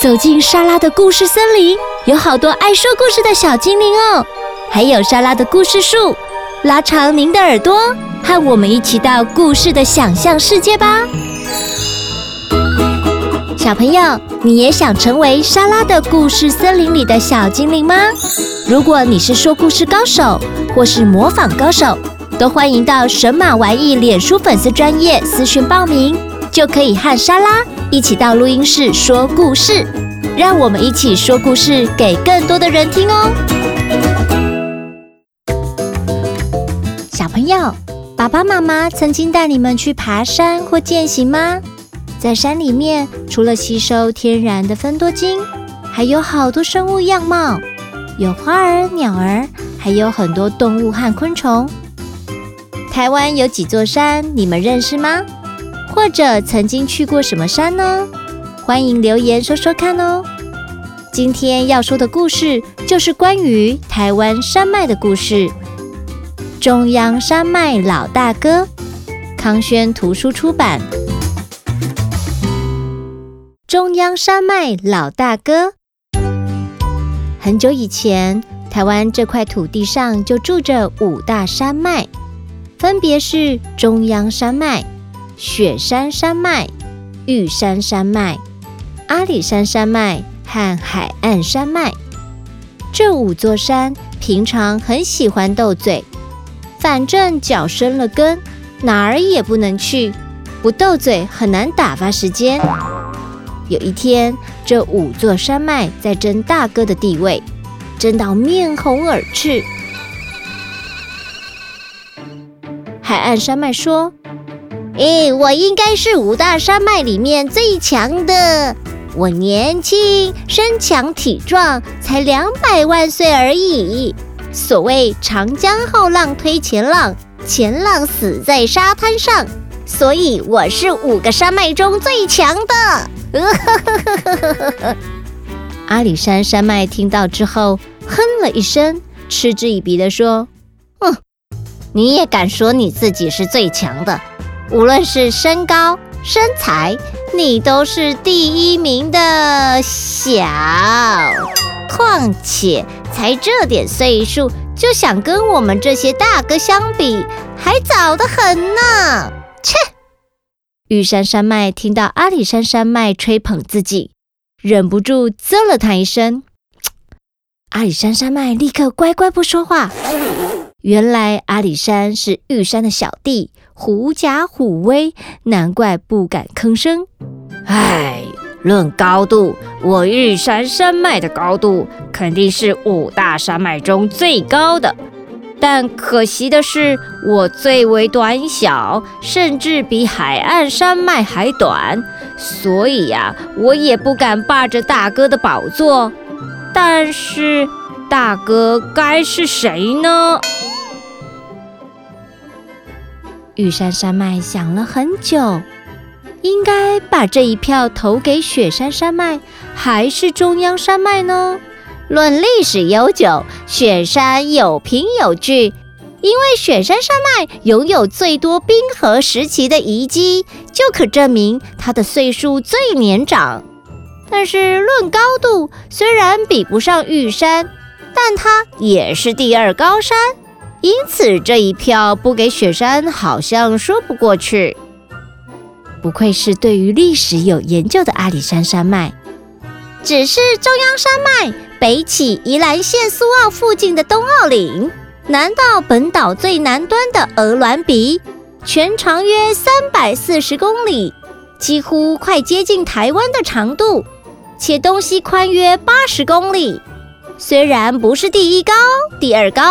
走进莎拉的故事森林，有好多爱说故事的小精灵哦，还有莎拉的故事树，拉长您的耳朵，和我们一起到故事的想象世界吧。小朋友，你也想成为莎拉的故事森林里的小精灵吗？如果你是说故事高手，或是模仿高手，都欢迎到神马玩意脸书粉丝专业私讯报名，就可以和莎拉一起到录音室说故事，让我们一起说故事给更多的人听哦。小朋友，爸爸妈妈曾经带你们去爬山或健行吗？在山里面，除了吸收天然的芬多精，还有好多生物样貌，有花儿、鸟儿，还有很多动物和昆虫。台湾有几座山，你们认识吗？或者曾经去过什么山呢？欢迎留言说说看哦。今天要说的故事就是关于台湾山脉的故事。中央山脉老大哥，康轩图书出版。中央山脉老大哥，很久以前，台湾这块土地上就住着五大山脉。分别是中央山脉、雪山山脉、玉山山脉、阿里山山脉和海岸山脉。这五座山平常很喜欢斗嘴，反正脚生了根，哪儿也不能去，不斗嘴很难打发时间。有一天，这五座山脉在争大哥的地位，争到面红耳赤。海岸山脉说：“诶，我应该是五大山脉里面最强的。我年轻，身强体壮，才两百万岁而已。所谓长江后浪推前浪，前浪死在沙滩上，所以我是五个山脉中最强的。”阿里山山脉听到之后，哼了一声，嗤之以鼻地说。哼你也敢说你自己是最强的？无论是身高、身材，你都是第一名的小。况且才这点岁数，就想跟我们这些大哥相比，还早得很呢！切！玉山山脉听到阿里山山脉吹捧自己，忍不住啧了他一声。阿里山山脉立刻乖乖不说话。原来阿里山是玉山的小弟，狐假虎威，难怪不敢吭声。唉，论高度，我玉山山脉的高度肯定是五大山脉中最高的，但可惜的是，我最为短小，甚至比海岸山脉还短，所以呀，我也不敢霸着大哥的宝座。但是，大哥该是谁呢？玉山山脉想了很久，应该把这一票投给雪山山脉，还是中央山脉呢？论历史悠久，雪山有凭有据，因为雪山山脉拥有最多冰河时期的遗迹，就可证明它的岁数最年长。但是论高度，虽然比不上玉山，但它也是第二高山。因此，这一票不给雪山，好像说不过去。不愧是对于历史有研究的阿里山山脉。只是中央山脉北起宜兰县苏澳附近的东澳岭，南到本岛最南端的鹅銮鼻，全长约三百四十公里，几乎快接近台湾的长度，且东西宽约八十公里。虽然不是第一高，第二高。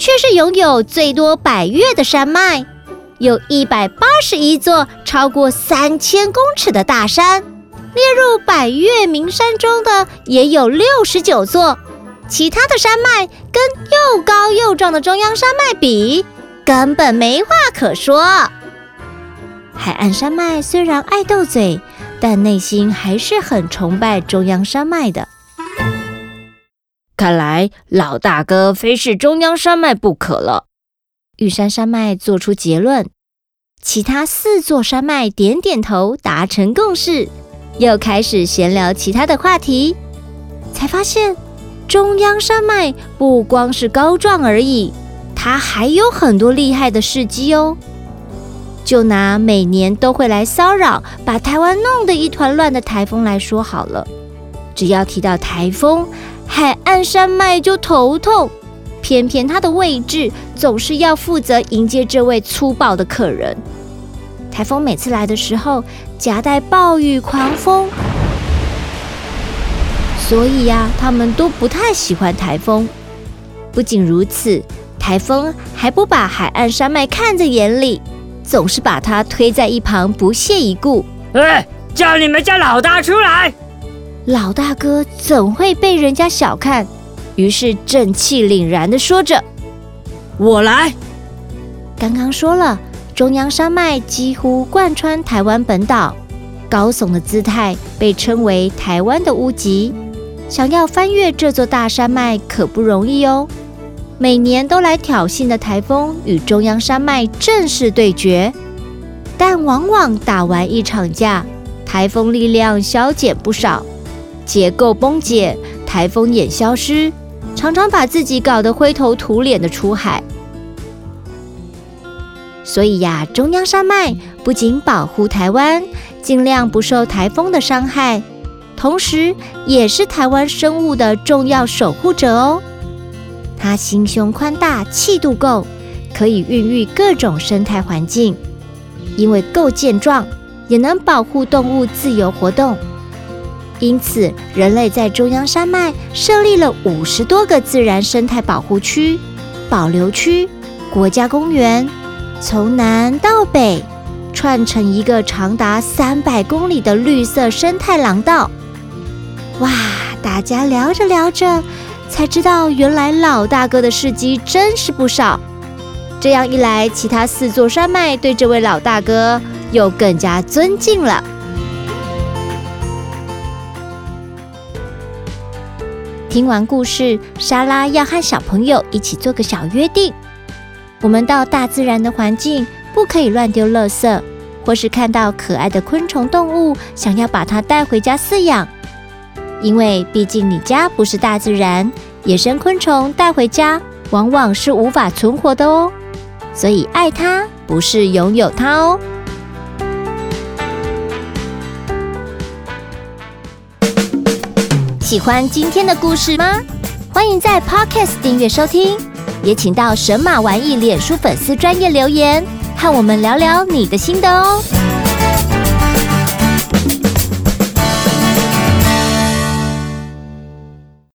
却是拥有最多百岳的山脉，有一百八十一座超过三千公尺的大山，列入百岳名山中的也有六十九座。其他的山脉跟又高又壮的中央山脉比，根本没话可说。海岸山脉虽然爱斗嘴，但内心还是很崇拜中央山脉的。看来老大哥非是中央山脉不可了。玉山山脉做出结论，其他四座山脉点点头，达成共识。又开始闲聊其他的话题，才发现中央山脉不光是高壮而已，它还有很多厉害的事迹哦。就拿每年都会来骚扰，把台湾弄得一团乱的台风来说好了。只要提到台风，海岸山脉就头痛。偏偏它的位置总是要负责迎接这位粗暴的客人。台风每次来的时候，夹带暴雨狂风，所以呀、他们都不太喜欢台风。不仅如此，台风还不把海岸山脉看在眼里。总是把他推在一旁，不屑一顾。哎，叫你们家老大出来！老大哥怎会被人家小看？于是正气凛然地说着：“我来。”刚刚说了，中央山脉几乎贯穿台湾本岛，高耸的姿态被称为台湾的屋脊。想要翻越这座大山脉可不容易哦。每年都来挑衅的台风与中央山脉正式对决，但往往打完一场架，台风力量消减不少，结构崩解，台风眼消失，常常把自己搞得灰头土脸的出海。所以呀，中央山脉不仅保护台湾，尽量不受台风的伤害，同时也是台湾生物的重要守护者哦。它心胸宽大，气度够，可以孕育各种生态环境。因为够健壮，也能保护动物自由活动。因此，人类在中央山脉设立了五十多个自然生态保护区、保留区、国家公园，从南到北串成一个长达三百公里的绿色生态廊道。哇！大家聊着聊着。才知道，原来老大哥的事迹真是不少。这样一来，其他四座山脉对这位老大哥又更加尊敬了。听完故事，莎拉要和小朋友一起做个小约定：我们到大自然的环境，不可以乱丢垃圾，或是看到可爱的昆虫动物，想要把它带回家饲养。因为毕竟你家不是大自然，野生昆虫带回家往往是无法存活的哦。所以爱它不是拥有它哦。喜欢今天的故事吗？欢迎在 Podcast 订阅收听，也请到神马玩意脸书粉丝专业留言，和我们聊聊你的心得哦。